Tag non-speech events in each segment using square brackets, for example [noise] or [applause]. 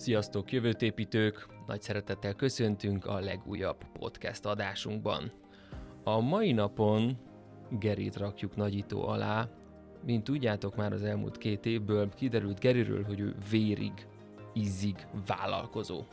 Sziasztok, jövőtépítők! Nagy szeretettel köszöntünk a legújabb podcast adásunkban. A mai napon Gerit rakjuk nagyító alá. Mint tudjátok már az elmúlt két évből, kiderült Geriről, hogy ő vérig, izzig vállalkozó.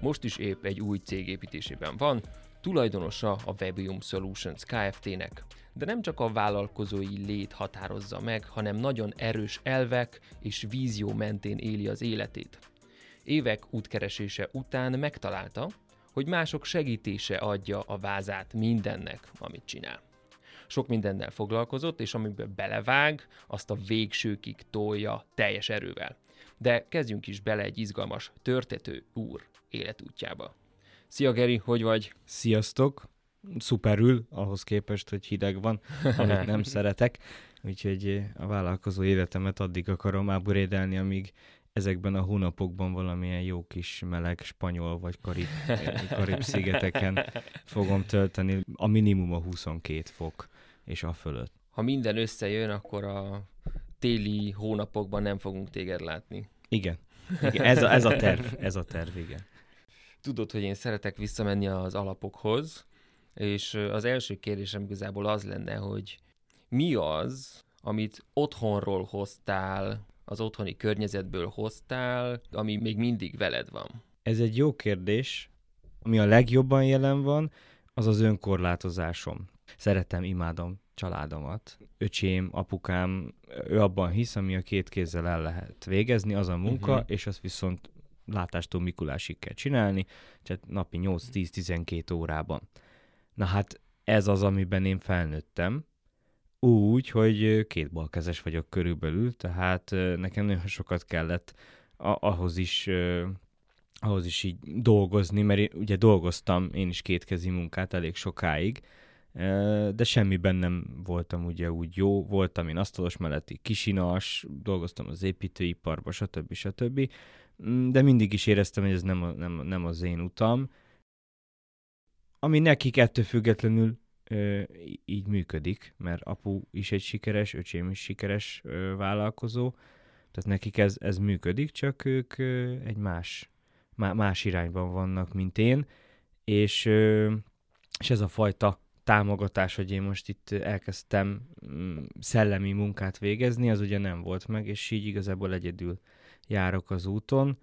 Most is épp egy új cég építésében van, tulajdonosa a Webium Solutions Kft-nek. De nem csak a vállalkozói lét határozza meg, hanem nagyon erős elvek és vízió mentén éli az életét. Évek útkeresése után megtalálta, hogy mások segítése adja a vázát mindennek, amit csinál. Sok mindennel foglalkozott, és amiben belevág, azt a végsőkig tolja teljes erővel. De kezdjünk is bele egy izgalmas törtető úr életútjába. Szia Geri, hogy vagy? Sziasztok! Szuperül, ahhoz képest, hogy hideg van, amit nem [laughs] szeretek. Úgyhogy a vállalkozó életemet addig akarom áburédelni, amíg ezekben a hónapokban valamilyen jó kis meleg spanyol vagy karib, karib szigeteken fogom tölteni. A minimum a 22 fok és a fölött. Ha minden összejön, akkor a téli hónapokban nem fogunk téged látni. Igen. igen. Ez, a, ez a terv, ez a terv, igen. Tudod, hogy én szeretek visszamenni az alapokhoz, és az első kérdésem igazából az lenne, hogy mi az, amit otthonról hoztál, az otthoni környezetből hoztál, ami még mindig veled van? Ez egy jó kérdés. Ami a legjobban jelen van, az az önkorlátozásom. Szeretem, imádom családomat. Öcsém, apukám, ő abban hisz, ami a két kézzel el lehet végezni, az a munka, uh-huh. és azt viszont látástól Mikulásig kell csinálni, tehát napi 8-10-12 órában. Na hát ez az, amiben én felnőttem, úgy, hogy két balkezes vagyok körülbelül, tehát nekem nagyon sokat kellett ahhoz is, ahhoz is így dolgozni, mert én ugye dolgoztam én is kétkezi munkát elég sokáig, de semmiben nem voltam ugye úgy jó, voltam én asztalos melletti kisinas, dolgoztam az építőiparban, stb. stb. Mm, de mindig is éreztem, hogy ez nem, a, nem, nem az én utam. Ami nekik ettől függetlenül ö, így működik, mert apu is egy sikeres, öcsém is sikeres ö, vállalkozó, tehát nekik ez, ez működik, csak ők ö, egy más, má, más irányban vannak, mint én, és, ö, és ez a fajta támogatás, hogy én most itt elkezdtem mm, szellemi munkát végezni, az ugye nem volt meg, és így igazából egyedül járok az úton.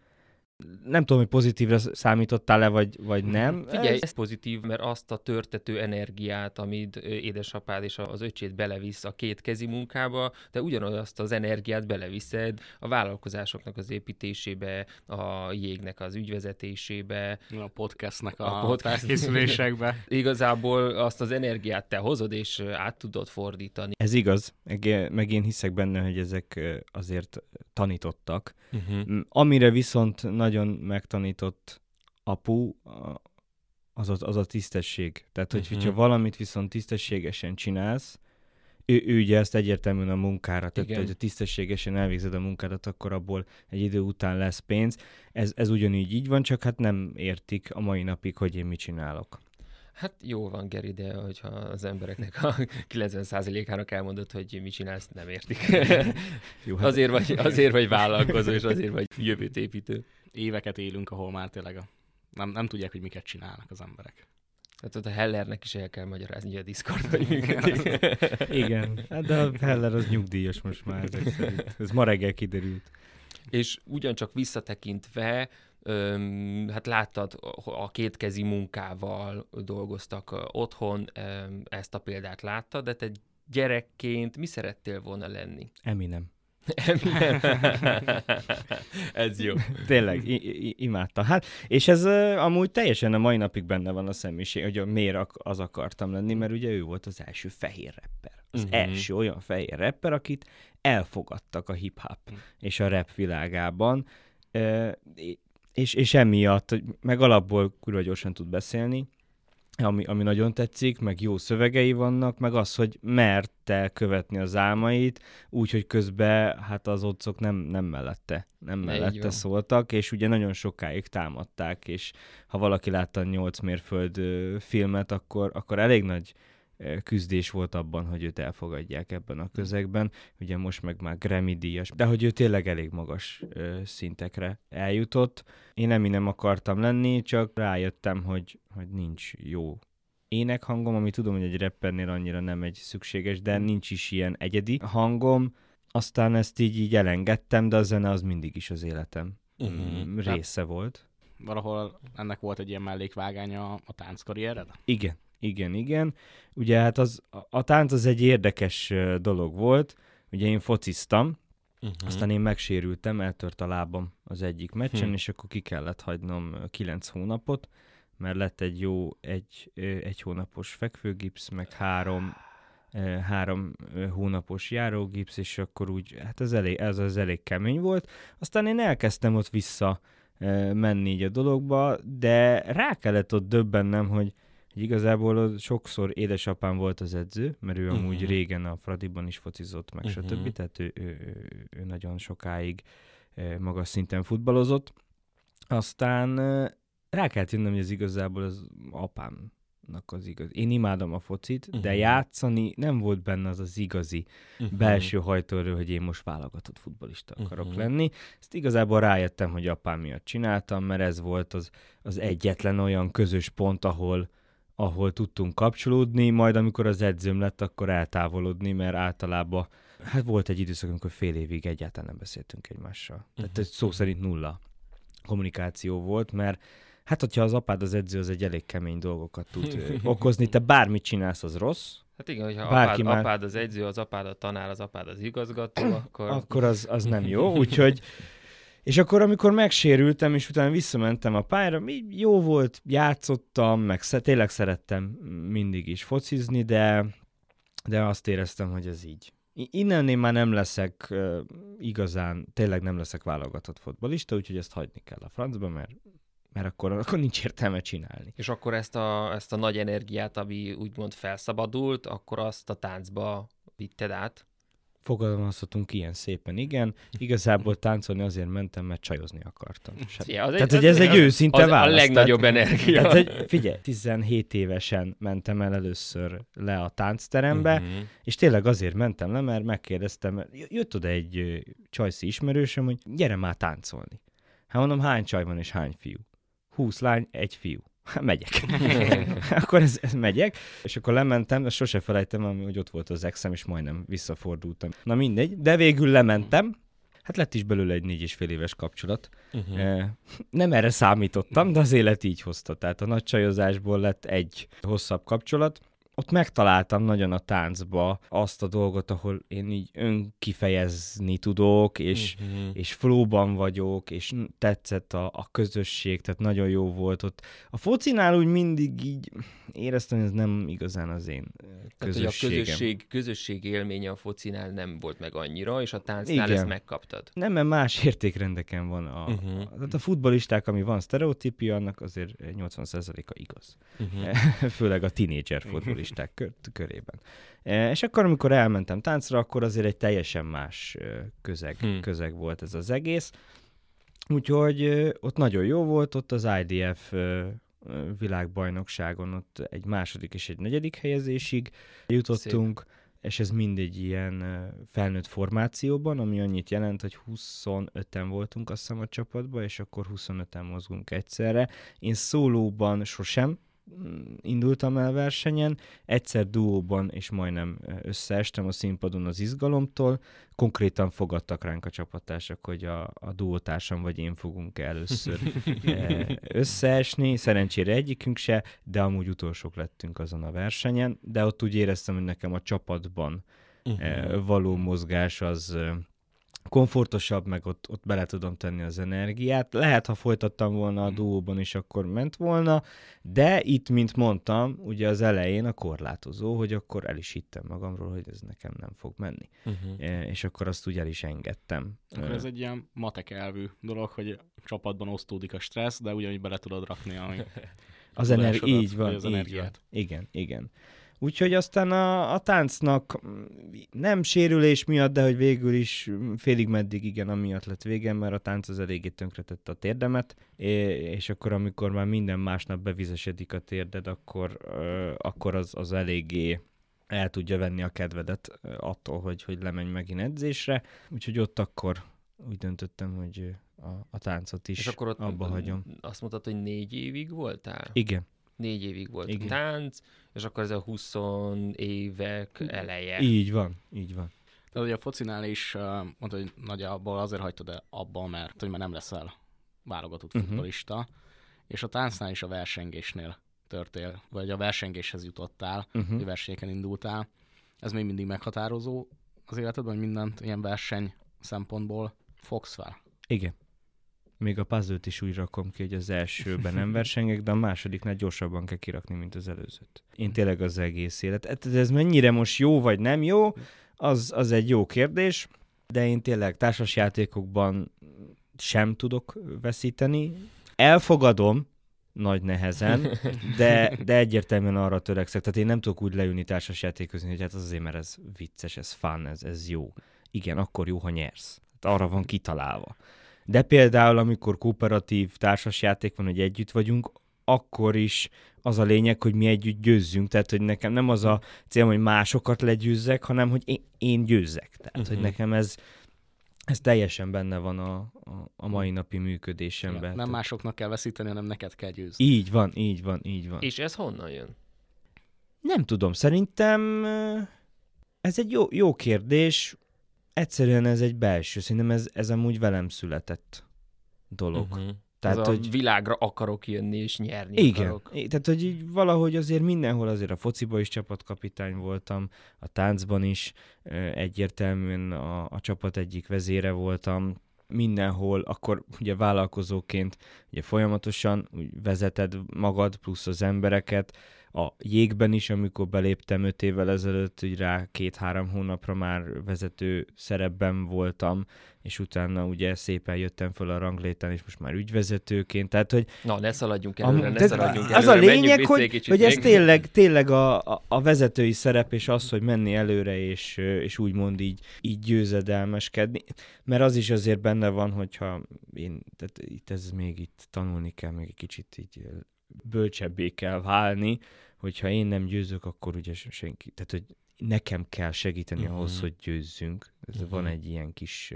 Nem tudom, hogy pozitívra számítottál-e, vagy, vagy nem. Figyelj, ez... ez pozitív, mert azt a törtető energiát, amit édesapád és az öcsét belevisz a két kezi munkába, de ugyanazt az energiát beleviszed a vállalkozásoknak az építésébe, a jégnek az ügyvezetésébe. A podcastnak a, a podcast készülésekbe. [laughs] Igazából azt az energiát te hozod, és át tudod fordítani. Ez igaz, meg én hiszek benne, hogy ezek azért tanítottak. Uh-huh. Amire viszont nagyon megtanított apu, az a, az a tisztesség. Tehát, hogy, uh-huh. hogyha valamit viszont tisztességesen csinálsz, ő, ő ugye ezt egyértelműen a munkára tette, hogy ha tisztességesen elvégzed a munkádat, akkor abból egy idő után lesz pénz. Ez, ez ugyanígy így van, csak hát nem értik a mai napig, hogy én mit csinálok. Hát jó van, Geri, de hogyha az embereknek a [laughs] 90%-ának elmondod, hogy mit csinálsz, nem értik. [laughs] jó, hát... azért, vagy, azért vagy vállalkozó, és azért vagy jövőt építő. Éveket élünk, ahol már tényleg a... nem, nem tudják, hogy miket csinálnak az emberek. Hát ott a Hellernek is el kell magyarázni, hogy a Discord hogy működik. [laughs] Igen, hát de a Heller az nyugdíjas most már ezek szerint. Ez ma reggel kiderült. És ugyancsak visszatekintve Öm, hát láttad, a kétkezi munkával dolgoztak otthon, ezt a példát láttad, de te gyerekként mi szerettél volna lenni? Eminem. Eminem. [laughs] ez jó. Tényleg, i- i- imádta. Hát, és ez uh, amúgy teljesen a mai napig benne van a személyiség, hogy miért az akartam lenni, mert ugye ő volt az első fehér rapper. Az uh-huh. első olyan fehér rapper, akit elfogadtak a hip-hop uh-huh. és a rap világában. Uh, és, és emiatt, meg alapból kurva gyorsan tud beszélni, ami, ami nagyon tetszik, meg jó szövegei vannak, meg az, hogy merte követni az álmait, úgyhogy közben hát az otcok nem, nem mellette, nem mellette szóltak, és ugye nagyon sokáig támadták, és ha valaki látta a 8 mérföld filmet, akkor, akkor elég nagy küzdés volt abban, hogy őt elfogadják ebben a közegben. Ugye most meg már Grammy díjas, de hogy ő tényleg elég magas szintekre eljutott. Én nem nem akartam lenni, csak rájöttem, hogy, hogy nincs jó énekhangom, ami tudom, hogy egy rappernél annyira nem egy szükséges, de nincs is ilyen egyedi hangom. Aztán ezt így, így elengedtem, de a zene az mindig is az életem mm, része volt. Valahol ennek volt egy ilyen mellékvágánya a tánckarriered? Igen, igen, igen. Ugye hát az, a, tánc az egy érdekes dolog volt. Ugye én fociztam, Uh-huh. aztán én megsérültem, eltört a lábam az egyik meccsen, Hm. és akkor ki kellett hagynom ö, kilenc hónapot, mert lett egy jó egy, egy hónapos fekvőgipsz, meg három, három hónapos járógipsz, és akkor úgy, hát ez, elég, ez az elég kemény volt. Aztán én elkezdtem ott vissza menni így a dologba, de rá kellett ott döbbennem, hogy hogy igazából sokszor édesapám volt az edző, mert ő amúgy Mhm. régen a Fradiban is focizott, meg Mhm. stb. Tehát ő, ő, ő, ő nagyon sokáig magas szinten futballozott. Aztán rá kellett jönnöm, hogy ez igazából az apámnak az igaz. Én imádom a focit, de Mhm. játszani nem volt benne az az igazi Uh-huh. belső hajtóerő, hogy én most válogatott futbolista akarok Mhm. lenni. Ezt igazából rájöttem, hogy apám miatt csináltam, mert ez volt az, az egyetlen olyan közös pont, ahol, ahol tudtunk kapcsolódni, majd amikor az edzőm lett, akkor eltávolodni, mert általában hát volt egy időszak, amikor fél évig egyáltalán nem beszéltünk egymással. Tehát Mhm. szó szerint nulla kommunikáció volt, mert hát, hogyha az apád az edző, az egy elég kemény dolgokat tud [laughs] okozni. Te bármit csinálsz, az rossz, Hát igen, hogyha Bárki apád, már- apád az edző, az apád a tanár, az apád az igazgató, [coughs] akkor... akkor az, az nem jó, [laughs] úgyhogy és akkor, amikor megsérültem, és utána visszamentem a pályára, jó volt, játszottam, meg tényleg szerettem mindig is focizni, de, de azt éreztem, hogy ez így. Innen én már nem leszek igazán, tényleg nem leszek válogatott fotbalista, úgyhogy ezt hagyni kell a francba, mert, mert akkor, akkor nincs értelme csinálni. És akkor ezt a, ezt a nagy energiát, ami úgymond felszabadult, akkor azt a táncba vitted át. Fogalmazhatunk ilyen szépen, igen. Igazából táncolni azért mentem, mert csajozni akartam. Se- Fia, az Tehát, hogy ez egy őszinte az válasz. A legnagyobb energia. Tehát, hogy figyelj, 17 évesen mentem el először le a táncterembe, Mhm. és tényleg azért mentem le, mert megkérdeztem, jött oda egy csajszi ismerősöm, hogy gyere már táncolni. Hát mondom, hány csaj van és hány fiú? 20 lány, egy fiú. Hát megyek. [laughs] akkor ez, ez megyek, és akkor lementem, de sose felejtem, el, hogy ott volt az exem, és majdnem visszafordultam. Na mindegy, de végül lementem, Hát lett is belőle egy négy és fél éves kapcsolat. Eh, Nem erre számítottam, de az élet így hozta. Tehát a nagy csajozásból lett egy hosszabb kapcsolat. Ott megtaláltam nagyon a táncba azt a dolgot, ahol én így önkifejezni tudok, és, Mhm. és flowban vagyok, és tetszett a, a közösség, tehát nagyon jó volt ott. A focinál úgy mindig így éreztem, hogy ez nem igazán az én ö, Tehát, a közösségem. közösség, közösség élménye a focinál nem volt meg annyira, és a táncnál Igen. ezt megkaptad. Nem, mert más [laughs] értékrendeken van. A, uh-huh. Tehát a futbolisták, ami van sztereotípia, annak azért 80%-a igaz. Uh-huh. [laughs] Főleg a tinédzser [laughs] futbolisták kör, körében. E, És akkor, amikor elmentem táncra, akkor azért egy teljesen más közeg, Hm. hmm. közeg volt ez az egész. Úgyhogy ott nagyon jó volt, ott az IDF világbajnokságon ott egy második és egy negyedik helyezésig jutottunk, Szép. és ez mindegy ilyen felnőtt formációban, ami annyit jelent, hogy 25-en voltunk azt hiszem a csapatban, és akkor 25-en mozgunk egyszerre. Én szólóban sosem indultam el versenyen, egyszer duóban, és majdnem összeestem a színpadon az izgalomtól. Konkrétan fogadtak ránk a csapatások, hogy a, a duótársam vagy én fogunk először [laughs] összeesni. Szerencsére egyikünk se, de amúgy utolsók lettünk azon a versenyen. De ott úgy éreztem, hogy nekem a csapatban eh, való mozgás az komfortosabb, meg ott, ott bele tudom tenni az energiát. Lehet, ha folytattam volna a duóban is, akkor ment volna, de itt, mint mondtam, ugye az elején a korlátozó, hogy akkor el is hittem magamról, hogy ez nekem nem fog menni. Uh-huh. És akkor azt úgy el is engedtem. Akkor ez egy ilyen matek elvű dolog, hogy csapatban osztódik a stressz, de ugyanúgy bele tudod rakni, ami [laughs] Az energi- tudásodat, így van, az így van. energiát. Igen, igen. Úgyhogy aztán a, a táncnak nem sérülés miatt, de hogy végül is félig meddig igen, amiatt lett végem, mert a tánc az eléggé tönkretette a térdemet, és akkor amikor már minden másnap bevizesedik a térded, akkor, akkor az, az eléggé el tudja venni a kedvedet attól, hogy, hogy lemenj megint edzésre. Úgyhogy ott akkor úgy döntöttem, hogy a, a táncot is És akkor ott abba hagyom. azt mondtad, hogy négy évig voltál? Igen. Négy évig volt Igen. a tánc, és akkor ez a 20 évek eleje. Így van, így van. De ugye a focinál is uh, mondta, hogy nagyjából azért hagytad el abba, mert hogy már nem leszel válogatott Mhm. futbolista, és a táncnál is a versengésnél törtél, vagy a versengéshez jutottál, Uh-huh. versenyeken indultál. Ez még mindig meghatározó az életedben, hogy mindent ilyen verseny szempontból fogsz fel? Igen. Még a puzzle is úgy rakom ki, hogy az elsőben nem versengek, de a másodiknál gyorsabban kell kirakni, mint az előzőt. Én tényleg az egész élet. Hát Ez mennyire most jó vagy nem jó, az, az egy jó kérdés, de én tényleg társasjátékokban sem tudok veszíteni. Elfogadom, nagy nehezen, de, de egyértelműen arra törekszek. Tehát én nem tudok úgy leülni társasjátékozni, hogy hát az azért, mert ez vicces, ez fun, ez, ez jó. Igen, akkor jó, ha nyersz. Hát arra van kitalálva. De például, amikor kooperatív társasjáték van, hogy együtt vagyunk, akkor is az a lényeg, hogy mi együtt győzzünk. Tehát, hogy nekem nem az a cél, hogy másokat legyőzzek, hanem, hogy én, én győzzek. Tehát, uh-huh. hogy Mhm. nekem ez, ez teljesen benne van a, a, a mai napi működésemben. Nem Tehát- másoknak kell veszíteni, hanem neked kell győzni. Így van, így van, így van. És ez honnan jön? Nem tudom, szerintem ez egy jó, jó kérdés. Egyszerűen ez egy belső, szerintem ez, ez amúgy velem született dolog. Uh-huh. Tehát, Ez a hogy világra akarok jönni és nyerni igen, akarok. I- tehát hogy így valahogy azért mindenhol azért a fociba is csapatkapitány voltam, a táncban is egyértelműen a, a csapat egyik vezére voltam, mindenhol, akkor ugye vállalkozóként ugye folyamatosan úgy vezeted magad, plusz az embereket, a jégben is, amikor beléptem öt évvel ezelőtt, úgy rá két-három hónapra már vezető szerepben voltam, és utána ugye szépen jöttem föl a ranglétán, és most már ügyvezetőként, tehát hogy Na, ne szaladjunk előre, ne tehát szaladjunk az előre. a menjünk lényeg, hogy, kicsit hogy ez még. tényleg, tényleg a, a, a vezetői szerep, és az, hogy menni előre, és, és úgymond így, így győzedelmeskedni. Mert az is azért benne van, hogyha én, tehát itt ez még itt tanulni kell, még egy kicsit így bölcsebbé kell válni, hogyha én nem győzök, akkor ugye senki, tehát hogy nekem kell segíteni uh-huh. ahhoz, hogy győzzünk. Ez uh-huh. Van egy ilyen kis,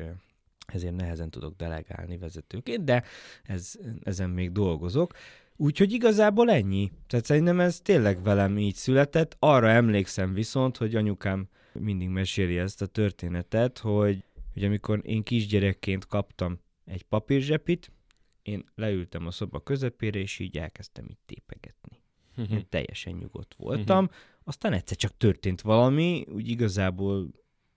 ezért nehezen tudok delegálni vezetőként, de ez, ezen még dolgozok. Úgyhogy igazából ennyi. Tehát szerintem ez tényleg velem így született. Arra emlékszem viszont, hogy anyukám mindig meséli ezt a történetet, hogy, hogy amikor én kisgyerekként kaptam egy papírzsepit, én leültem a szoba közepére, és így elkezdtem így tépegetni. Mhm. Én teljesen nyugodt voltam. Aztán egyszer csak történt valami, úgy igazából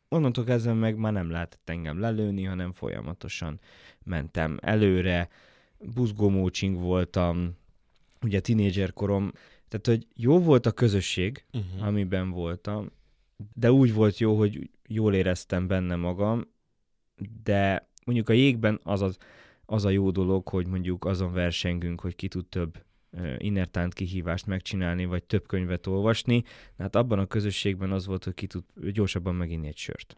onnantól kezdve meg már nem lehetett engem lelőni, hanem folyamatosan mentem előre, buzgómócsing voltam, ugye tinédzser korom, tehát hogy jó volt a közösség, Mhm. amiben voltam, de úgy volt jó, hogy jól éreztem benne magam, de mondjuk a jégben az, az, az a jó dolog, hogy mondjuk azon versengünk, hogy ki tud több innertánt kihívást megcsinálni, vagy több könyvet olvasni. Hát abban a közösségben az volt, hogy ki tud gyorsabban meginni egy sört.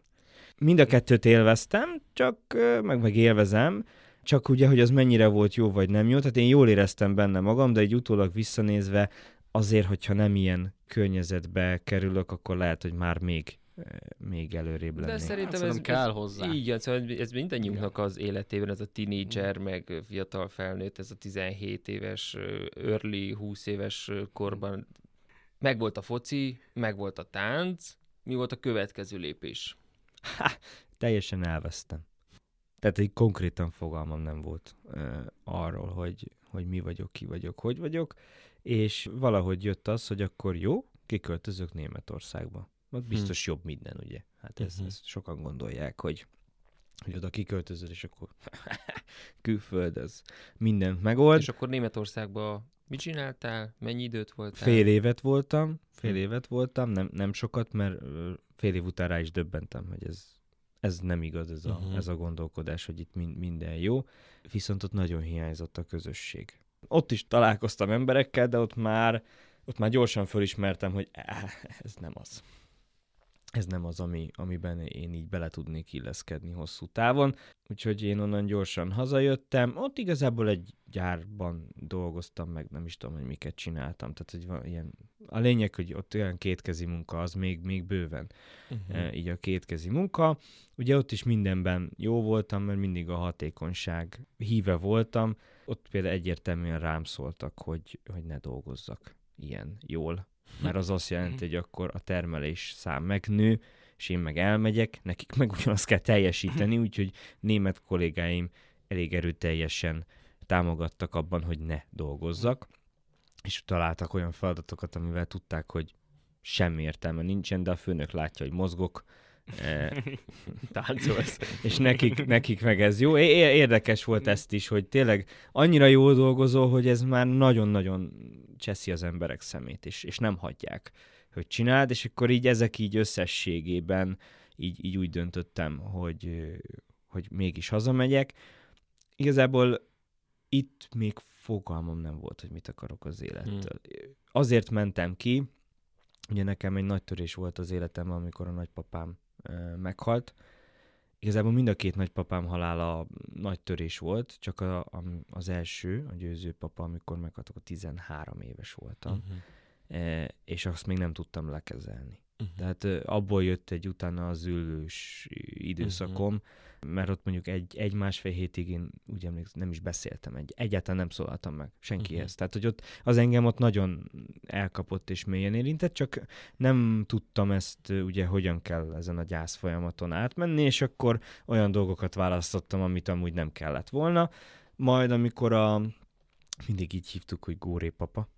Mind a kettőt élveztem, csak meg meg élvezem, csak ugye, hogy az mennyire volt jó vagy nem jó. Tehát én jól éreztem benne magam, de egy utólag visszanézve azért, hogyha nem ilyen környezetbe kerülök, akkor lehet, hogy már még, még előrébb De lennék. szerintem Hát ez, kell ez, hozzá. Így szóval ez mindannyiunknak az életében, ez a tinédzser, meg fiatal felnőtt, ez a 17 éves, early 20 éves korban. Megvolt a foci, megvolt a tánc, mi volt a következő lépés? Teljesen elvesztem. Tehát egy konkrétan fogalmam nem volt uh, arról, hogy, hogy mi vagyok, ki vagyok, hogy vagyok, és valahogy jött az, hogy akkor jó, kiköltözök Németországba. Ott biztos jobb minden, ugye? Hát ezt, Mhm. ezt sokan gondolják, hogy, hogy oda kiköltözöd, és akkor [laughs] külföld, ez mindent megold. És akkor Németországban mit csináltál? Mennyi időt voltál? Fél évet voltam, fél Hm. évet voltam, nem, nem sokat, mert fél év után rá is döbbentem, hogy ez, ez nem igaz, ez a, uh-huh. ez a gondolkodás, hogy itt min, minden jó. Viszont ott nagyon hiányzott a közösség. Ott is találkoztam emberekkel, de ott már ott már gyorsan fölismertem, hogy áh, ez nem az. Ez nem az, ami, amiben én így bele tudnék illeszkedni hosszú távon. Úgyhogy én onnan gyorsan hazajöttem. Ott igazából egy gyárban dolgoztam, meg nem is tudom, hogy miket csináltam. Tehát, hogy van ilyen... A lényeg, hogy ott olyan kétkezi munka, az még, még bőven. Uh-huh. E, így a kétkezi munka. Ugye ott is mindenben jó voltam, mert mindig a hatékonyság híve voltam. Ott például egyértelműen rám szóltak, hogy, hogy ne dolgozzak ilyen jól. Mert az azt jelenti, hogy akkor a termelés szám megnő, és én meg elmegyek, nekik meg ugyanazt kell teljesíteni, úgyhogy német kollégáim elég erőteljesen támogattak abban, hogy ne dolgozzak, és találtak olyan feladatokat, amivel tudták, hogy semmi értelme nincsen, de a főnök látja, hogy mozgok, [laughs] Táncolsz. és nekik, nekik meg ez jó. É- Érdekes volt ezt is, hogy tényleg annyira jól dolgozol, hogy ez már nagyon-nagyon cseszi az emberek szemét, és, és nem hagyják, hogy csináld, és akkor így ezek így összességében így, így úgy döntöttem, hogy, hogy mégis hazamegyek. Igazából itt még fogalmam nem volt, hogy mit akarok az élettől. Azért mentem ki, ugye nekem egy nagy törés volt az életemben, amikor a nagypapám meghalt. Igazából mind a két nagypapám halála nagy törés volt, csak a, a, az első, a győző papa, amikor meghalt, akkor 13 éves voltam, Uh-huh. és azt még nem tudtam lekezelni. Uh-huh. Tehát abból jött egy utána az ülős időszakom, uh-huh. mert ott mondjuk egy, egy-másfél hétig én úgy emlékszem, nem is beszéltem, egy, egyáltalán nem szólaltam meg senkihez. Mhm. Uh-huh. Tehát, hogy ott az engem ott nagyon elkapott és mélyen érintett, csak nem tudtam ezt ugye hogyan kell ezen a gyász folyamaton átmenni, és akkor olyan dolgokat választottam, amit amúgy nem kellett volna. Majd amikor a, mindig így hívtuk, hogy Góré papa,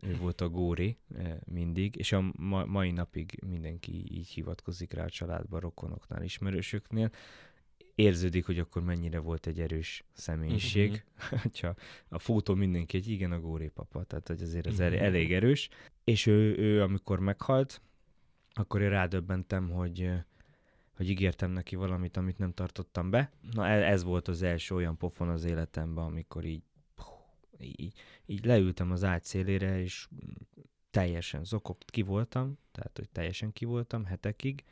ő volt a Góré eh, mindig, és a ma- mai napig mindenki így hivatkozik rá a családban, rokonoknál, ismerősöknél. Érződik, hogy akkor mennyire volt egy erős személyiség. Uh-huh. [laughs] Hogyha a fotó mindenki egy igen, a Góré papa, tehát hogy azért ez Mhm. uh-huh. elég erős. És ő, ő, amikor meghalt, akkor én rádöbbentem, hogy eh, hogy ígértem neki valamit, amit nem tartottam be. Na e- ez volt az első olyan pofon az életemben, amikor így, így, így leültem az ágy szélére, és teljesen zokog ki voltam, tehát hogy teljesen ki voltam hetekig,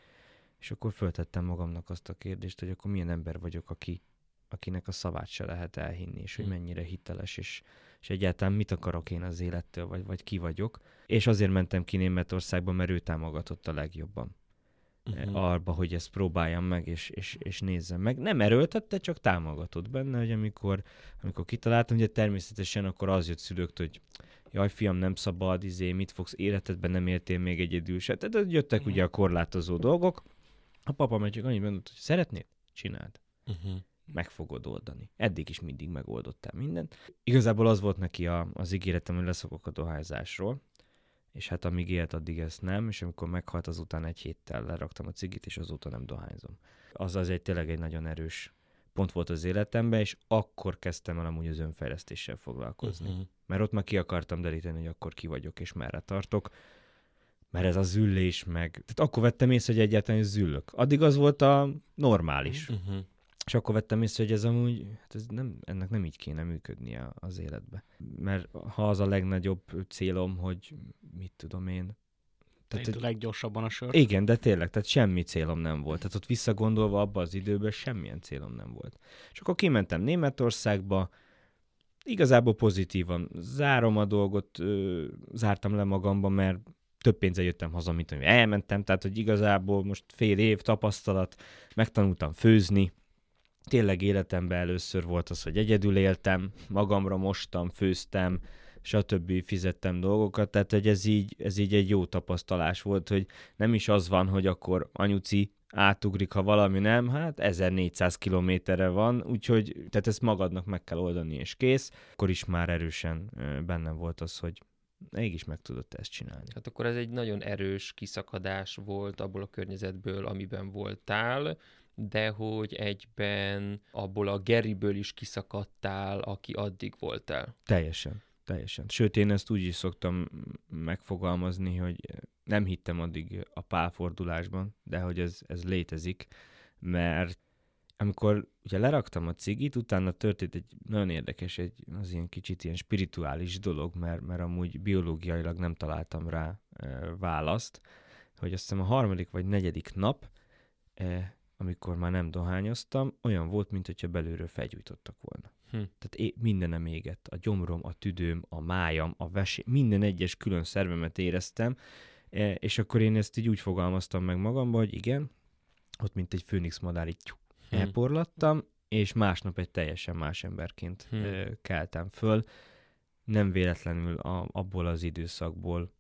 és akkor föltettem magamnak azt a kérdést, hogy akkor milyen ember vagyok, aki, akinek a szavát se lehet elhinni, és hogy Hm. mennyire hiteles, és, és egyáltalán mit akarok én az élettől, vagy, vagy ki vagyok. És azért mentem ki Németországba, mert ő támogatott a legjobban. Uh-huh. arba, hogy ezt próbáljam meg, és, és, és nézzem meg. Nem erőltette, csak támogatott benne, hogy amikor, amikor kitaláltam, ugye természetesen akkor az jött szülőktől, hogy jaj, fiam, nem szabad, izé, mit fogsz életedben, nem éltél még egyedül se. Tehát jöttek Mhm. ugye a korlátozó dolgok. A papa meg csak annyit mondott, hogy szeretnéd? Csináld. Uh-huh. Meg fogod oldani. Eddig is mindig megoldottál mindent. Igazából az volt neki a, az ígéretem, hogy leszokok a dohányzásról, és hát amíg élt, addig ezt nem, és amikor meghalt, azután egy héttel leraktam a cigit, és azóta nem dohányzom. Az az egy tényleg egy nagyon erős pont volt az életemben, és akkor kezdtem el amúgy az önfejlesztéssel foglalkozni. Uh-huh. Mert ott már ki akartam deríteni, hogy akkor ki vagyok, és merre tartok. Mert ez a züllés meg... Tehát akkor vettem észre, hogy egyáltalán züllök. Addig az volt a normális. Uh-huh. És akkor vettem észre, hogy ez amúgy, hát ez nem, ennek nem így kéne működnie az életbe. Mert ha az a legnagyobb célom, hogy mit tudom én. Tehát, hogy- a leggyorsabban a sör. igen, de tényleg, tehát semmi célom nem volt. Tehát ott visszagondolva abba az időben semmilyen célom nem volt. És akkor kimentem Németországba, igazából pozitívan zárom a dolgot, ö, zártam le magamba, mert több pénzzel jöttem haza, mint hogy elmentem, tehát hogy igazából most fél év tapasztalat, megtanultam főzni, tényleg életemben először volt az, hogy egyedül éltem, magamra mostam, főztem, stb. fizettem dolgokat, tehát hogy ez így, ez így egy jó tapasztalás volt, hogy nem is az van, hogy akkor anyuci átugrik, ha valami nem, hát 1400 kilométerre van, úgyhogy tehát ezt magadnak meg kell oldani, és kész. Akkor is már erősen bennem volt az, hogy mégis meg tudod te ezt csinálni. Hát akkor ez egy nagyon erős kiszakadás volt abból a környezetből, amiben voltál, de hogy egyben abból a Geriből is kiszakadtál, aki addig voltál. Teljesen, teljesen. Sőt, én ezt úgy is szoktam megfogalmazni, hogy nem hittem addig a pálfordulásban, de hogy ez, ez létezik, mert amikor ugye leraktam a cigit, utána történt egy nagyon érdekes, egy, az ilyen kicsit ilyen spirituális dolog, mert, mert amúgy biológiailag nem találtam rá e, választ, hogy azt hiszem a harmadik vagy negyedik nap, e, amikor már nem dohányoztam, olyan volt, mint hogyha belülről felgyújtottak volna. Hm. Tehát é- mindenem égett. A gyomrom, a tüdőm, a májam, a vesé, minden egyes külön szervemet éreztem, e, és akkor én ezt így úgy fogalmaztam meg magamban, hogy igen, ott mint egy főnix madár így hm. elporlattam, és másnap egy teljesen más emberként hm. keltem föl. Nem véletlenül a, abból az időszakból,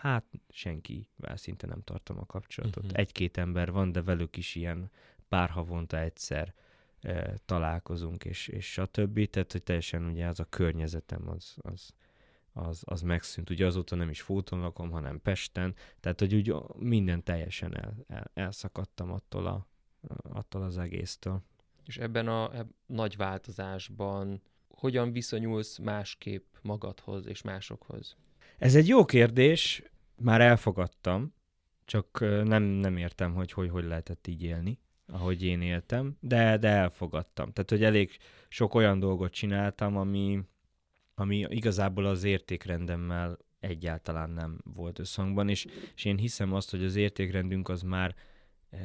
hát senkivel szinte nem tartom a kapcsolatot. Uh-huh. Egy-két ember van, de velük is ilyen pár havonta egyszer e, találkozunk, és, és stb. Tehát, hogy teljesen ugye az a környezetem az, az, az, az megszűnt. Ugye azóta nem is Fóton lakom, hanem Pesten, tehát, hogy úgy minden teljesen el, el, elszakadtam attól, a, attól az egésztől. És ebben a eb- nagy változásban hogyan viszonyulsz másképp magadhoz és másokhoz? Ez egy jó kérdés, már elfogadtam, csak nem, nem értem, hogy, hogy hogy lehetett így élni, ahogy én éltem, de, de elfogadtam. Tehát, hogy elég sok olyan dolgot csináltam, ami, ami igazából az értékrendemmel egyáltalán nem volt összhangban, és, és én hiszem azt, hogy az értékrendünk az már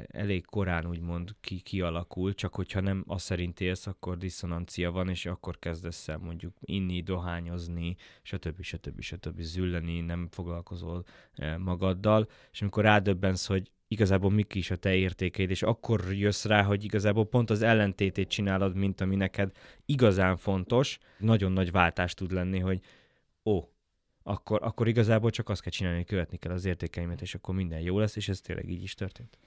elég korán úgymond ki, kialakul, csak hogyha nem az szerint élsz, akkor diszonancia van, és akkor kezdesz el mondjuk inni, dohányozni, stb. stb. stb. zülleni, nem foglalkozol eh, magaddal, és amikor rádöbbensz, hogy igazából mik is a te értékeid, és akkor jössz rá, hogy igazából pont az ellentétét csinálod, mint ami neked igazán fontos, nagyon nagy váltás tud lenni, hogy ó, akkor, akkor igazából csak azt kell csinálni, hogy követni kell az értékeimet, és akkor minden jó lesz, és ez tényleg így is történt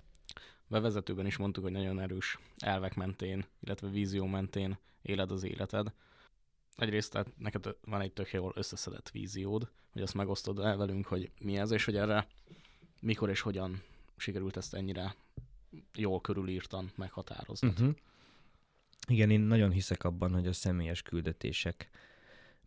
bevezetőben is mondtuk, hogy nagyon erős elvek mentén, illetve vízió mentén éled az életed. Egyrészt tehát neked van egy tök jól összeszedett víziód, hogy azt megosztod el velünk, hogy mi ez, és hogy erre mikor és hogyan sikerült ezt ennyire jól körülírtan meghatározni. Uh-huh. Igen, én nagyon hiszek abban, hogy a személyes küldetések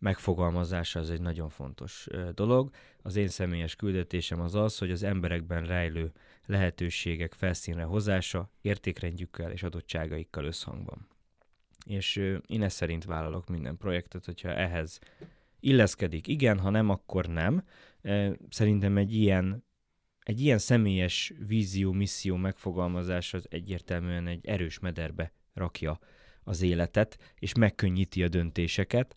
megfogalmazása az egy nagyon fontos dolog. Az én személyes küldetésem az az, hogy az emberekben rejlő lehetőségek felszínre hozása értékrendjükkel és adottságaikkal összhangban. És én ezt szerint vállalok minden projektet, hogyha ehhez illeszkedik, igen, ha nem, akkor nem. Szerintem egy ilyen, egy ilyen személyes vízió, misszió megfogalmazás az egyértelműen egy erős mederbe rakja az életet, és megkönnyíti a döntéseket.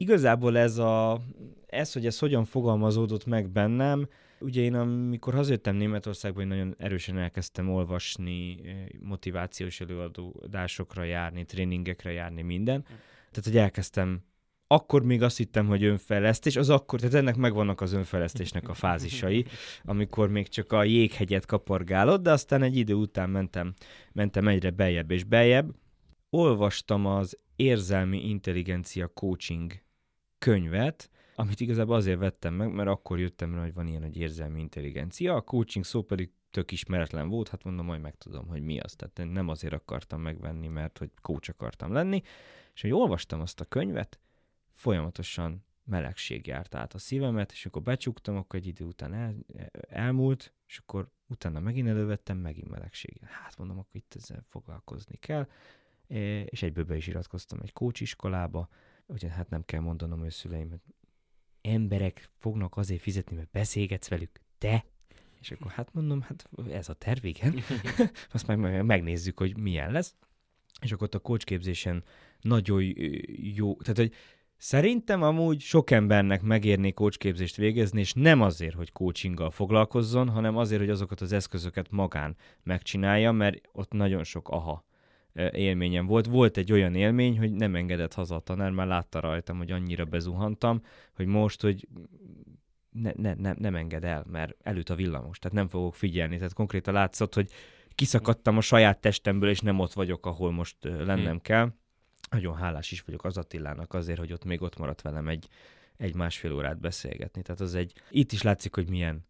Igazából ez, a, ez, hogy ez hogyan fogalmazódott meg bennem, Ugye én amikor hazajöttem Németországba, én nagyon erősen elkezdtem olvasni, eh, motivációs előadásokra járni, tréningekre járni, minden. Tehát, hogy elkezdtem akkor még azt hittem, hogy önfejlesztés, az akkor, tehát ennek megvannak az önfejlesztésnek a fázisai, amikor még csak a jéghegyet kapargálod, de aztán egy idő után mentem, mentem egyre beljebb és beljebb. Olvastam az Érzelmi Intelligencia Coaching könyvet, amit igazából azért vettem meg, mert akkor jöttem rá, hogy van ilyen egy érzelmi intelligencia, a coaching szó pedig tök ismeretlen volt, hát mondom, majd megtudom, hogy mi az. Tehát nem azért akartam megvenni, mert hogy coach akartam lenni, és hogy olvastam azt a könyvet, folyamatosan melegség járt át a szívemet, és akkor becsuktam, akkor egy idő után el, elmúlt, és akkor utána megint elővettem, megint melegség. Hát mondom, akkor itt ezzel foglalkozni kell, és egyből be is iratkoztam egy coach iskolába, ugye hát nem kell mondanom, hogy szüleim emberek fognak azért fizetni, mert beszélgetsz velük, te? És akkor hát mondom, hát ez a terv, igen. [laughs] [laughs] Azt meg megnézzük, hogy milyen lesz. És akkor ott a coachképzésen nagyon jó, tehát hogy Szerintem amúgy sok embernek megérné coachképzést végezni, és nem azért, hogy coachinggal foglalkozzon, hanem azért, hogy azokat az eszközöket magán megcsinálja, mert ott nagyon sok aha élményem volt. Volt egy olyan élmény, hogy nem engedett haza a tanár, már látta rajtam, hogy annyira bezuhantam, hogy most, hogy ne, ne, ne, nem enged el, mert előtt a villamos, tehát nem fogok figyelni. Tehát konkrétan látszott, hogy kiszakadtam a saját testemből, és nem ott vagyok, ahol most lennem hmm. kell. Nagyon hálás is vagyok az Attilának azért, hogy ott még ott maradt velem egy, egy másfél órát beszélgetni. Tehát az egy, itt is látszik, hogy milyen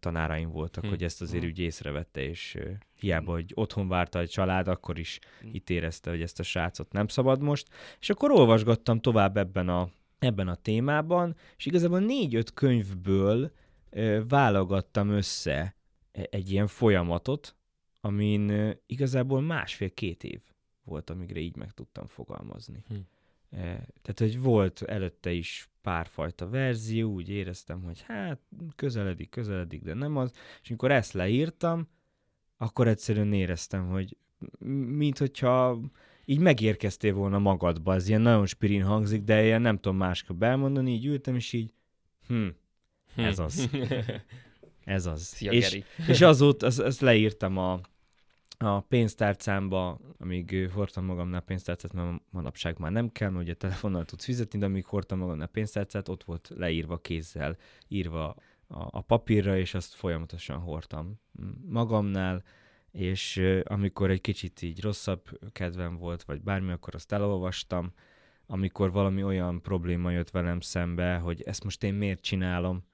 tanáraim voltak, hmm. hogy ezt azért hmm. úgy észrevette, és hiába, hogy otthon várta egy család, akkor is hmm. itt érezte, hogy ezt a srácot nem szabad most. És akkor olvasgattam tovább ebben a, ebben a témában, és igazából négy-öt könyvből válogattam össze e, egy ilyen folyamatot, amin igazából másfél-két év volt, amire így meg tudtam fogalmazni. Hm. E, tehát, hogy volt előtte is párfajta verzió, úgy éreztem, hogy hát közeledik, közeledik, de nem az. És amikor ezt leírtam, akkor egyszerűen éreztem, hogy mint hogyha így megérkeztél volna magadba, ez ilyen nagyon spirin hangzik, de ilyen nem tudom másképp elmondani, így ültem, és így, hm, ez az. [laughs] Ez az. Szia, és, és azóta ezt, ezt leírtam a, a pénztárcámba, amíg hordtam magamnál pénztárcát, mert manapság már nem kell, mert ugye telefonnal tudsz fizetni, de amíg hordtam magamnál pénztárcát, ott volt leírva kézzel, írva a, a papírra, és azt folyamatosan hordtam magamnál, és amikor egy kicsit így rosszabb kedvem volt, vagy bármi, akkor azt elolvastam, amikor valami olyan probléma jött velem szembe, hogy ezt most én miért csinálom,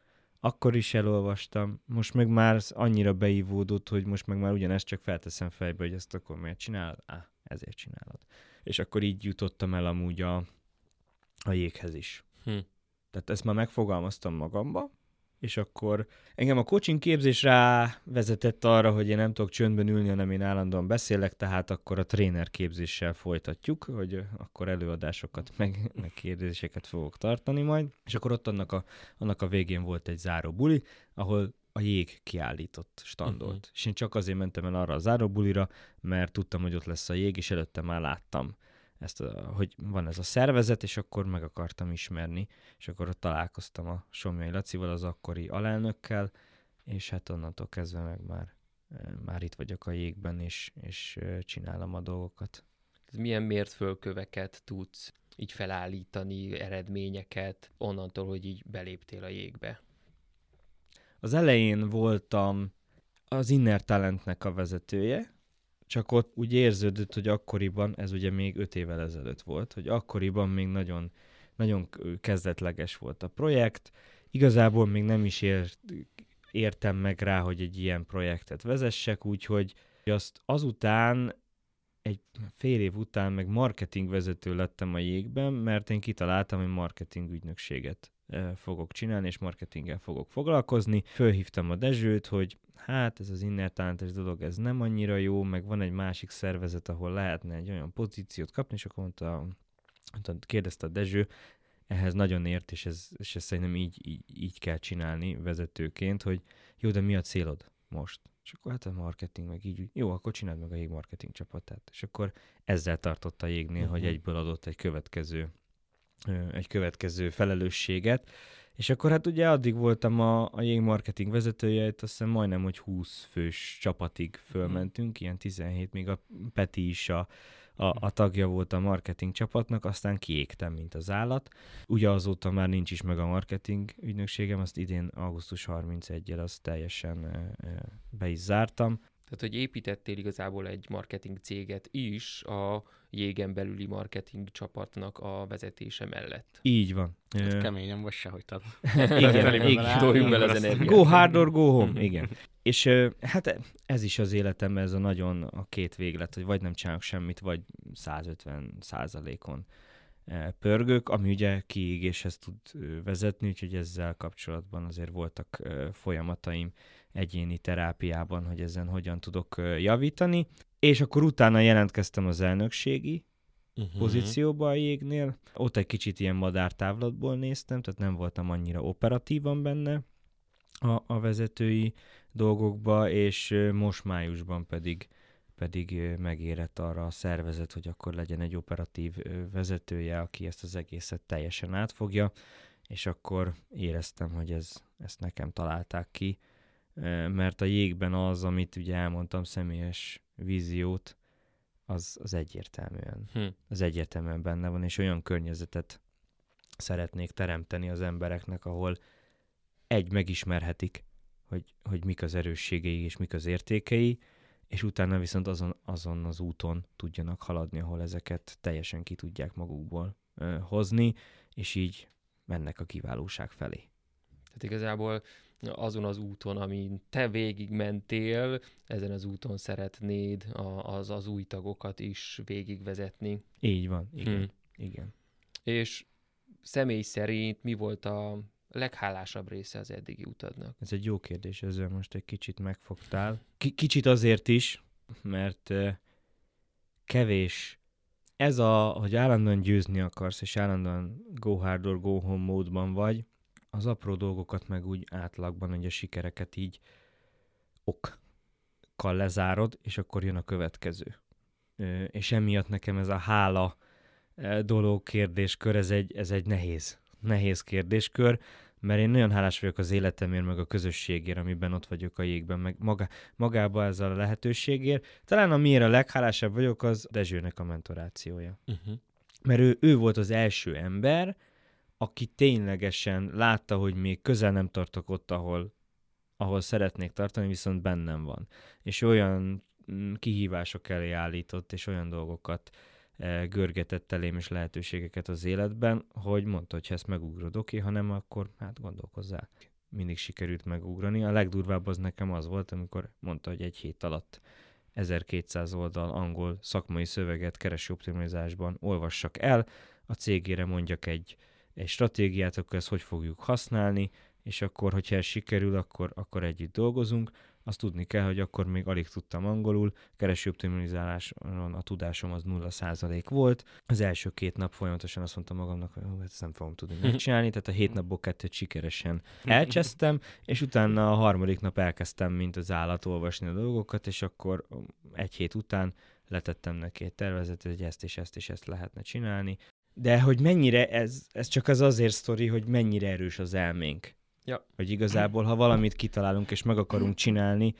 akkor is elolvastam, most meg már annyira beívódott, hogy most meg már ugyanezt csak felteszem fejbe, hogy ezt akkor miért csinálod? Á, ezért csinálod. És akkor így jutottam el amúgy a, a jéghez is. Hm. Tehát ezt már megfogalmaztam magamba, és akkor engem a coaching képzés rá vezetett arra, hogy én nem tudok csöndben ülni, hanem én állandóan beszélek, tehát akkor a tréner képzéssel folytatjuk, hogy akkor előadásokat, meg, meg kérdéseket fogok tartani majd, és akkor ott annak a, annak a végén volt egy záró buli, ahol a jég kiállított standolt. Uh-huh. És én csak azért mentem el arra a záró bulira, mert tudtam, hogy ott lesz a jég, és előtte már láttam ezt, a, hogy van ez a szervezet, és akkor meg akartam ismerni, és akkor ott találkoztam a Somjai Lacival, az akkori alelnökkel, és hát onnantól kezdve meg már, már itt vagyok a jégben, és, és csinálom a dolgokat. Milyen mértfölköveket tudsz így felállítani, eredményeket, onnantól, hogy így beléptél a jégbe? Az elején voltam az Inner Talentnek a vezetője, csak ott úgy érződött, hogy akkoriban, ez ugye még öt évvel ezelőtt volt, hogy akkoriban még nagyon, nagyon kezdetleges volt a projekt. Igazából még nem is ért, értem meg rá, hogy egy ilyen projektet vezessek, úgyhogy azt azután, egy fél év után meg marketingvezető lettem a jégben, mert én kitaláltam, hogy marketing ügynökséget fogok csinálni, és marketinggel fogok foglalkozni. Fölhívtam a Dezsőt, hogy hát ez az inner talentes dolog, ez nem annyira jó, meg van egy másik szervezet, ahol lehetne egy olyan pozíciót kapni, és akkor mondta, kérdezte a Dezső, ehhez nagyon ért, és ez, és ez szerintem így, így, így kell csinálni vezetőként, hogy jó, de mi a célod most? És akkor hát a marketing, meg így, jó, akkor csináld meg a jég marketing csapatát. És akkor ezzel tartott a jégnél, uh-huh. hogy Mhm. egyből adott egy következő, egy következő felelősséget, és akkor hát ugye addig voltam a, a jég marketing vezetője, itt azt hiszem majdnem, hogy 20 fős csapatig fölmentünk, ilyen 17, még a Peti is a, a, a tagja volt a marketing csapatnak, aztán kiégtem, mint az állat. Ugye azóta már nincs is meg a marketing ügynökségem, azt idén augusztus 31-jel azt teljesen be is zártam. Tehát, hogy építettél igazából egy marketing céget is a jégen belüli marketing csapatnak a vezetése mellett. Így van. Hát keményen vagy sehogy, tehát igen, igen. bele Toljunk bele az energiát. Go hard or go home, igen. És hát ez is az életemben ez a nagyon a két véglet, hogy vagy nem csinálok semmit, vagy 150 százalékon pörgök, ami ugye kiégéshez tud vezetni, úgyhogy ezzel kapcsolatban azért voltak folyamataim egyéni terápiában, hogy ezen hogyan tudok javítani. És akkor utána jelentkeztem az elnökségi Uh-huh. pozícióba a jégnél. Ott egy kicsit ilyen madártávlatból néztem, tehát nem voltam annyira operatívan benne a, a vezetői dolgokba, és most májusban pedig pedig megérett arra a szervezet, hogy akkor legyen egy operatív vezetője, aki ezt az egészet teljesen átfogja, és akkor éreztem, hogy ez, ezt nekem találták ki, mert a jégben az, amit ugye elmondtam, személyes víziót, az, az egyértelműen Hm. az egyértelműen benne van, és olyan környezetet szeretnék teremteni az embereknek, ahol egy megismerhetik, hogy, hogy mik az erősségei és mik az értékei, és utána viszont azon, azon az úton tudjanak haladni, ahol ezeket teljesen ki tudják magukból ö, hozni, és így mennek a kiválóság felé. Tehát igazából azon az úton, amin te végig mentél, ezen az úton szeretnéd az, az új tagokat is végigvezetni. Így van, igen, Hm. igen. És személy szerint mi volt a leghálásabb része az eddigi utadnak? Ez egy jó kérdés, ezzel most egy kicsit megfogtál. K- kicsit azért is, mert kevés. Ez a, hogy állandóan győzni akarsz, és állandóan go hard or go home módban vagy, az apró dolgokat meg úgy átlagban, hogy a sikereket így okkal lezárod, és akkor jön a következő. És emiatt nekem ez a hála dolog kérdéskör, ez egy, ez egy nehéz, nehéz kérdéskör, mert én nagyon hálás vagyok az életemért, meg a közösségért, amiben ott vagyok a jégben, meg maga, magába ezzel a lehetőségért. Talán amiért a leghálásabb vagyok, az Dezsőnek a mentorációja. Uh-huh. Mert ő, ő volt az első ember, aki ténylegesen látta, hogy még közel nem tartok ott, ahol, ahol szeretnék tartani, viszont bennem van. És olyan mm, kihívások elé állított, és olyan dolgokat E, görgetett elém és lehetőségeket az életben, hogy mondta, hogy ha ezt megugrod, oké, ha nem, akkor hát gondolkozzál. Mindig sikerült megugrani. A legdurvább az nekem az volt, amikor mondta, hogy egy hét alatt 1200 oldal angol szakmai szöveget kereső optimizásban olvassak el, a cégére mondjak egy, egy stratégiát, akkor ezt hogy fogjuk használni, és akkor, hogyha ez sikerül, akkor, akkor együtt dolgozunk azt tudni kell, hogy akkor még alig tudtam angolul, keresőoptimalizáláson a tudásom az 0% volt. Az első két nap folyamatosan azt mondtam magamnak, hogy oh, ezt nem fogom tudni [laughs] megcsinálni, tehát a hét napból kettőt sikeresen [laughs] elcsesztem, és utána a harmadik nap elkezdtem, mint az állat olvasni a dolgokat, és akkor egy hét után letettem neki egy tervezetet, hogy ezt és ezt és ezt lehetne csinálni. De hogy mennyire, ez, ez csak az azért sztori, hogy mennyire erős az elménk. Ja. Hogy igazából, ha valamit kitalálunk és meg akarunk csinálni,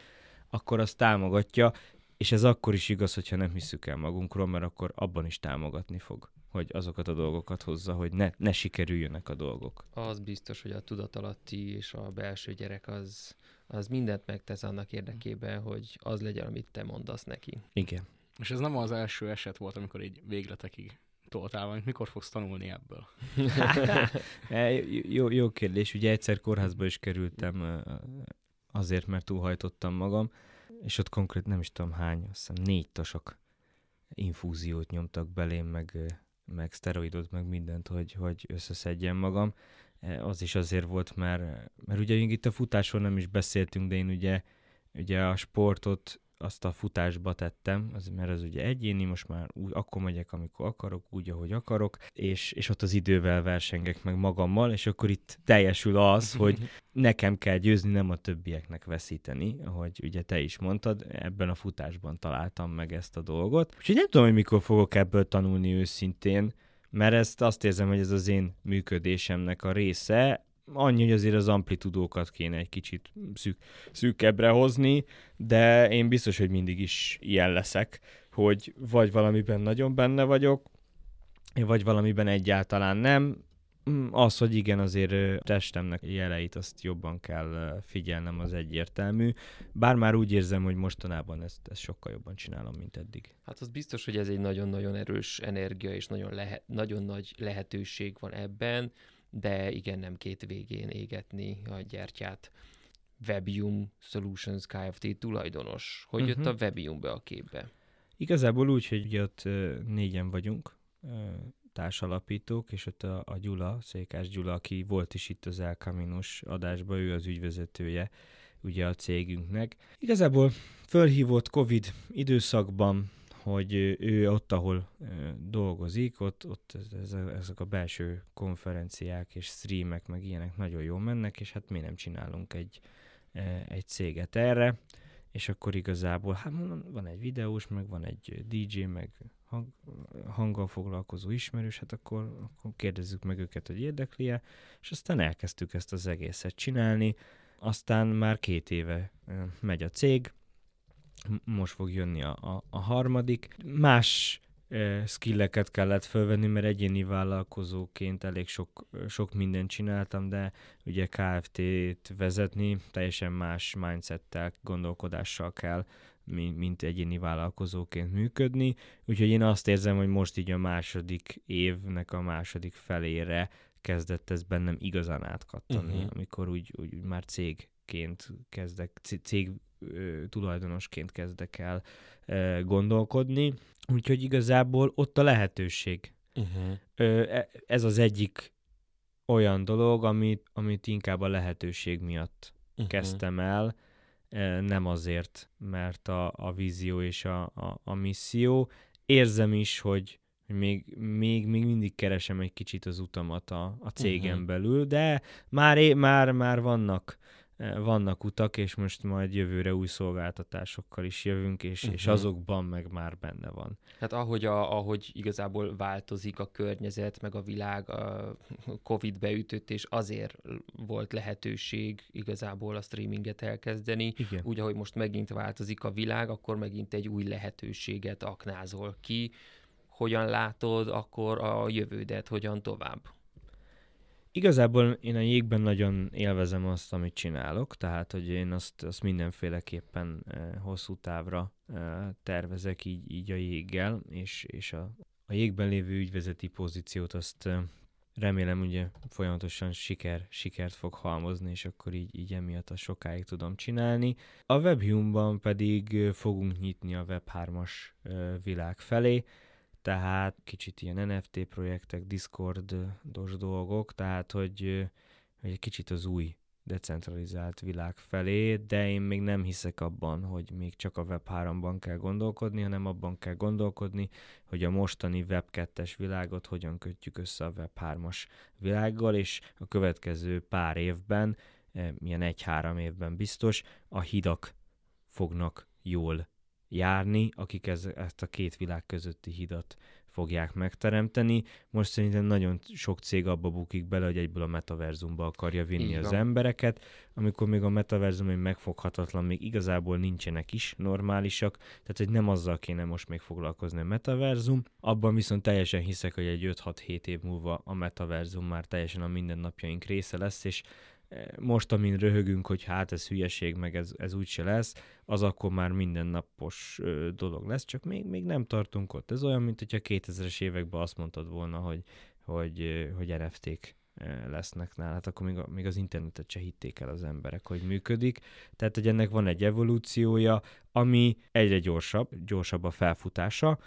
akkor az támogatja, és ez akkor is igaz, hogyha nem hiszük el magunkról, mert akkor abban is támogatni fog, hogy azokat a dolgokat hozza, hogy ne, ne sikerüljönek a dolgok. Az biztos, hogy a tudatalatti és a belső gyerek az, az mindent megtesz annak érdekében, hogy az legyen, amit te mondasz neki. Igen. És ez nem az első eset volt, amikor így végletekig toltál valamit, mikor fogsz tanulni ebből? [laughs] Jó, jó kérdés, ugye egyszer kórházba is kerültem azért, mert túlhajtottam magam, és ott konkrét nem is tudom hány, azt hiszem négy tasok infúziót nyomtak belém, meg, meg szteroidot, meg mindent, hogy, hogy összeszedjem magam. E, az is azért volt, mert, mert ugye itt a futásról nem is beszéltünk, de én ugye, ugye a sportot azt a futásba tettem, az, mert az ugye egyéni, most már úgy, akkor megyek, amikor akarok, úgy, ahogy akarok, és, és ott az idővel versengek meg magammal, és akkor itt teljesül az, hogy [laughs] nekem kell győzni, nem a többieknek veszíteni, ahogy ugye te is mondtad, ebben a futásban találtam meg ezt a dolgot. Úgyhogy nem tudom, hogy mikor fogok ebből tanulni őszintén, mert ezt azt érzem, hogy ez az én működésemnek a része, annyi, hogy azért az amplitudókat kéne egy kicsit szűk, szűkebbre hozni, de én biztos, hogy mindig is ilyen leszek, hogy vagy valamiben nagyon benne vagyok, vagy valamiben egyáltalán nem. Mm, az, hogy igen, azért testemnek jeleit azt jobban kell figyelnem, az egyértelmű. Bár már úgy érzem, hogy mostanában ezt, ezt sokkal jobban csinálom, mint eddig. Hát az biztos, hogy ez egy nagyon-nagyon erős energia, és nagyon, lehet, nagyon nagy lehetőség van ebben de igen, nem két végén égetni a gyertyát. Webium Solutions Kft. tulajdonos. Hogy uh-huh. jött mhm. a Webium be a képbe? Igazából úgy, hogy ugye ott négyen vagyunk, társalapítók, és ott a, a Gyula, Székás Gyula, aki volt is itt az El Caminos adásban, ő az ügyvezetője ugye a cégünknek. Igazából fölhívott Covid időszakban hogy ő ott, ahol dolgozik, ott, ott ezek a belső konferenciák és streamek, meg ilyenek nagyon jól mennek, és hát mi nem csinálunk egy, egy céget erre, és akkor igazából, hát van egy videós, meg van egy DJ, meg hang, hanggal foglalkozó ismerős, hát akkor, akkor kérdezzük meg őket, hogy érdekli-e, és aztán elkezdtük ezt az egészet csinálni, aztán már két éve megy a cég, most fog jönni a, a, a harmadik. Más skilleket kellett fölvenni, mert egyéni vállalkozóként elég sok, sok mindent csináltam, de ugye KFT-t vezetni teljesen más mindsettel, gondolkodással kell, mint, mint egyéni vállalkozóként működni. Úgyhogy én azt érzem, hogy most így a második évnek a második felére kezdett ez bennem igazán átkattani, uh-huh. amikor úgy, úgy, úgy már cégként kezdek, cég tulajdonosként kezdek el gondolkodni. Úgyhogy igazából ott a lehetőség. Uh-huh. Ez az egyik olyan dolog, amit, amit inkább a lehetőség miatt uh-huh. kezdtem el, nem azért, mert a, a vízió és a, a, a misszió. érzem is, hogy még, még, még mindig keresem egy kicsit az utamat a, a cégem uh-huh. belül, de már, már, már vannak vannak utak, és most majd jövőre új szolgáltatásokkal is jövünk, és, uh-huh. és mhm. azokban meg már benne van. Hát ahogy, a, ahogy igazából változik a környezet, meg a világ, a Covid beütött, és azért volt lehetőség igazából a streaminget elkezdeni. Igen. Úgy, ahogy most megint változik a világ, akkor megint egy új lehetőséget aknázol ki. Hogyan látod akkor a jövődet, hogyan tovább? Igazából én a jégben nagyon élvezem azt, amit csinálok, tehát hogy én azt, azt mindenféleképpen eh, hosszú távra eh, tervezek így, így a jéggel, és, és a, a jégben lévő ügyvezeti pozíciót azt eh, remélem ugye folyamatosan siker, sikert fog halmozni, és akkor így, így emiatt a sokáig tudom csinálni. A Webhumban pedig fogunk nyitni a Web3-as világ felé, tehát kicsit ilyen NFT projektek, Discordos dolgok, tehát hogy, hogy egy kicsit az új decentralizált világ felé, de én még nem hiszek abban, hogy még csak a Web3-ban kell gondolkodni, hanem abban kell gondolkodni, hogy a mostani Web2-es világot hogyan kötjük össze a Web3-as világgal, és a következő pár évben, milyen egy-három évben biztos, a hidak fognak jól járni, akik ez, ezt a két világ közötti hidat fogják megteremteni. Most szerintem nagyon sok cég abba bukik bele, hogy egyből a metaverzumba akarja vinni Igen. az embereket, amikor még a metaverzum egy megfoghatatlan, még igazából nincsenek is normálisak, tehát hogy nem azzal kéne most még foglalkozni a metaverzum. Abban viszont teljesen hiszek, hogy egy 5-6-7 év múlva a metaverzum már teljesen a mindennapjaink része lesz, és most, amin röhögünk, hogy hát ez hülyeség, meg ez, ez úgyse lesz, az akkor már mindennapos dolog lesz, csak még, még nem tartunk ott. Ez olyan, mint hogyha 2000-es években azt mondtad volna, hogy, hogy, hogy NFT-k lesznek nálad, hát akkor még, még az internetet se hitték el az emberek, hogy működik. Tehát, hogy ennek van egy evolúciója, ami egyre gyorsabb, gyorsabb a felfutása,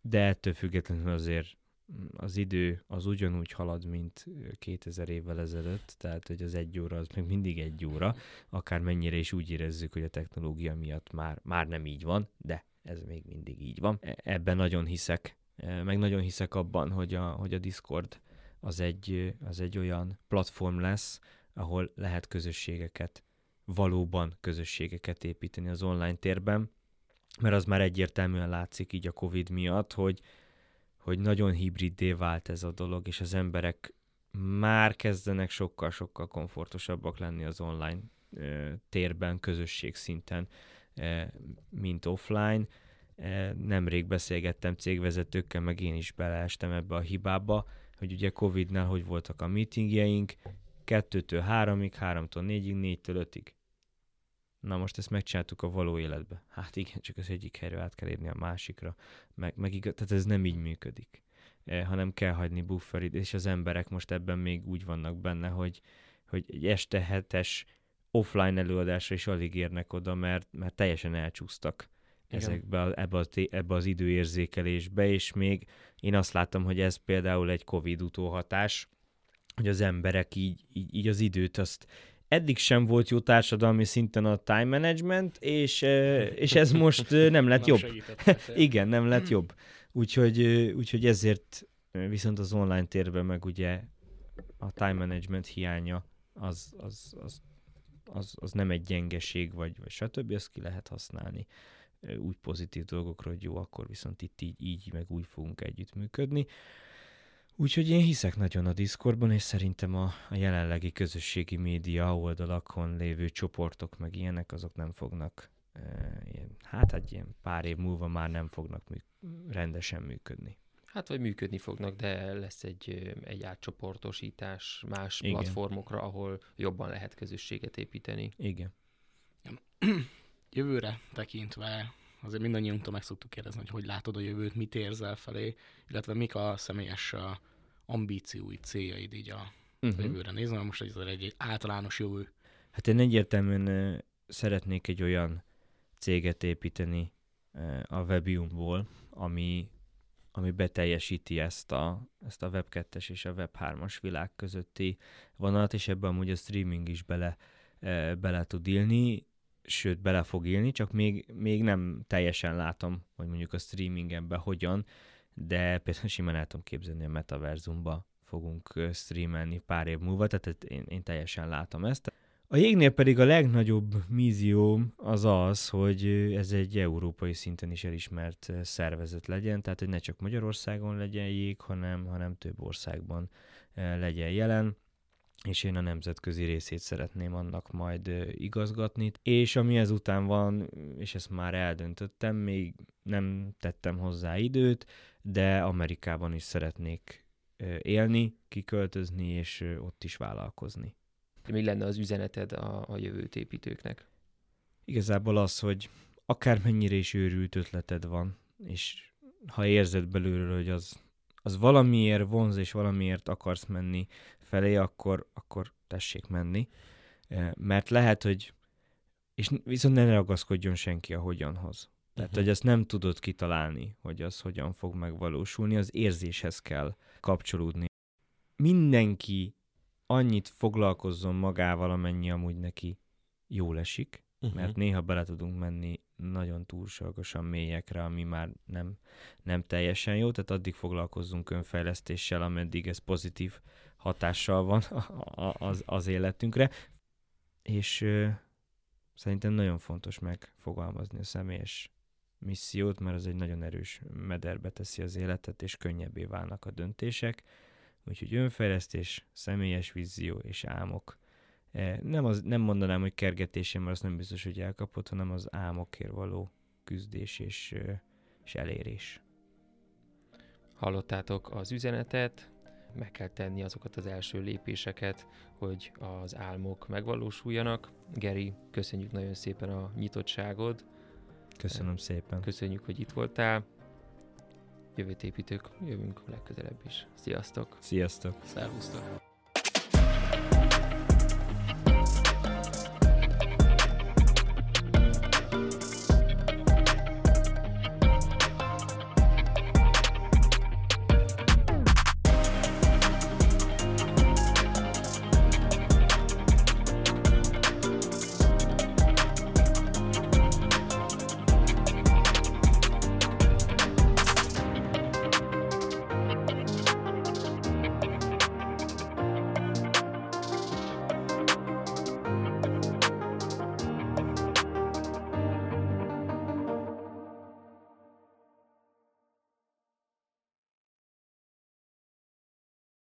de ettől függetlenül azért az idő az ugyanúgy halad, mint 2000 évvel ezelőtt, tehát hogy az egy óra az még mindig egy óra, akár mennyire is úgy érezzük, hogy a technológia miatt már, már nem így van, de ez még mindig így van. E, ebben nagyon hiszek, e, meg nagyon hiszek abban, hogy a, hogy a Discord az egy, az egy olyan platform lesz, ahol lehet közösségeket, valóban közösségeket építeni az online térben, mert az már egyértelműen látszik így a Covid miatt, hogy hogy nagyon hibriddé vált ez a dolog, és az emberek már kezdenek sokkal-sokkal komfortosabbak lenni az online ö, térben, közösség szinten, ö, mint offline. E, nemrég beszélgettem cégvezetőkkel, meg én is beleestem ebbe a hibába, hogy ugye Covid-nál hogy voltak a meetingjeink, kettőtől háromig, háromtól négyig, négytől ötig. Na most ezt megcsináltuk a való életbe. Hát igen, csak az egyik helyről át kell érni a másikra. Meg, meg igaz, tehát ez nem így működik. Eh, hanem kell hagyni bufferit, és az emberek most ebben még úgy vannak benne, hogy, hogy egy este hetes offline előadásra is alig érnek oda, mert, mert teljesen elcsúsztak igen. ezekbe, ebbe, az, ebbe az időérzékelésbe, és még én azt látom, hogy ez például egy Covid utóhatás, hogy az emberek így, így, így az időt azt eddig sem volt jó társadalmi szinten a time management, és, és ez most nem lett jobb. [laughs] Igen, nem lett jobb. Úgyhogy, úgyhogy ezért viszont az online térben meg ugye a time management hiánya az, az, az, az, az nem egy gyengeség, vagy, vagy stb. Ezt ki lehet használni úgy pozitív dolgokra, hogy jó, akkor viszont itt így, így meg úgy fogunk együttműködni. Úgyhogy én hiszek nagyon a Discordban, és szerintem a, a jelenlegi közösségi média oldalakon lévő csoportok, meg ilyenek, azok nem fognak, e, ilyen, hát egy ilyen pár év múlva már nem fognak mű, rendesen működni. Hát vagy működni fognak, de lesz egy, egy átcsoportosítás más Igen. platformokra, ahol jobban lehet közösséget építeni. Igen. Jövőre tekintve azért mindannyiunktól meg szoktuk kérdezni, hogy hogy látod a jövőt, mit érzel felé, illetve mik a személyes ambíciói, céljaid így a uh-huh. jövőre nézve. Most ez egy általános jövő. Hát én egyértelműen szeretnék egy olyan céget építeni a Webiumból, ami, ami beteljesíti ezt a, ezt a Web2-es és a Web3-as világ közötti vonalat, és ebben amúgy a streaming is bele, bele tud illni sőt bele fog élni, csak még, még nem teljesen látom, hogy mondjuk a streamingenben hogyan, de például simán el tudom képzelni a metaverzumba fogunk streamelni pár év múlva, tehát én, én teljesen látom ezt. A jégnél pedig a legnagyobb vízióm az az, hogy ez egy európai szinten is elismert szervezet legyen, tehát hogy ne csak Magyarországon legyen jég, hanem, hanem több országban legyen jelen és én a nemzetközi részét szeretném annak majd igazgatni. És ami ezután van, és ezt már eldöntöttem, még nem tettem hozzá időt, de Amerikában is szeretnék élni, kiköltözni, és ott is vállalkozni. Mi lenne az üzeneted a, a jövőt építőknek? Igazából az, hogy akármennyire is őrült ötleted van, és ha érzed belőle, hogy az, az valamiért vonz, és valamiért akarsz menni felé, akkor, akkor tessék menni. Mert lehet, hogy és viszont ne ragaszkodjon senki a hogyanhoz. Tehát, uh-huh. hogy ezt nem tudod kitalálni, hogy az hogyan fog megvalósulni, az érzéshez kell kapcsolódni. Mindenki annyit foglalkozzon magával, amennyi amúgy neki jól esik, uh-huh. mert néha bele tudunk menni nagyon túlságosan mélyekre, ami már nem, nem teljesen jó, tehát addig foglalkozzunk önfejlesztéssel, ameddig ez pozitív hatással van [laughs] az, az életünkre, és ö, szerintem nagyon fontos megfogalmazni a személyes missziót, mert az egy nagyon erős mederbe teszi az életet, és könnyebbé válnak a döntések. Úgyhogy önfejlesztés, személyes vízió és álmok. E, nem, az, nem mondanám, hogy kergetésem, mert azt nem biztos, hogy elkapott, hanem az álmokért való küzdés és, és elérés. Hallottátok az üzenetet, meg kell tenni azokat az első lépéseket, hogy az álmok megvalósuljanak. Geri, köszönjük nagyon szépen a nyitottságod, Köszönöm szépen. Köszönjük, hogy itt voltál. Jövőt építők, jövünk legközelebb is. Sziasztok! Sziasztok! Szervusztok!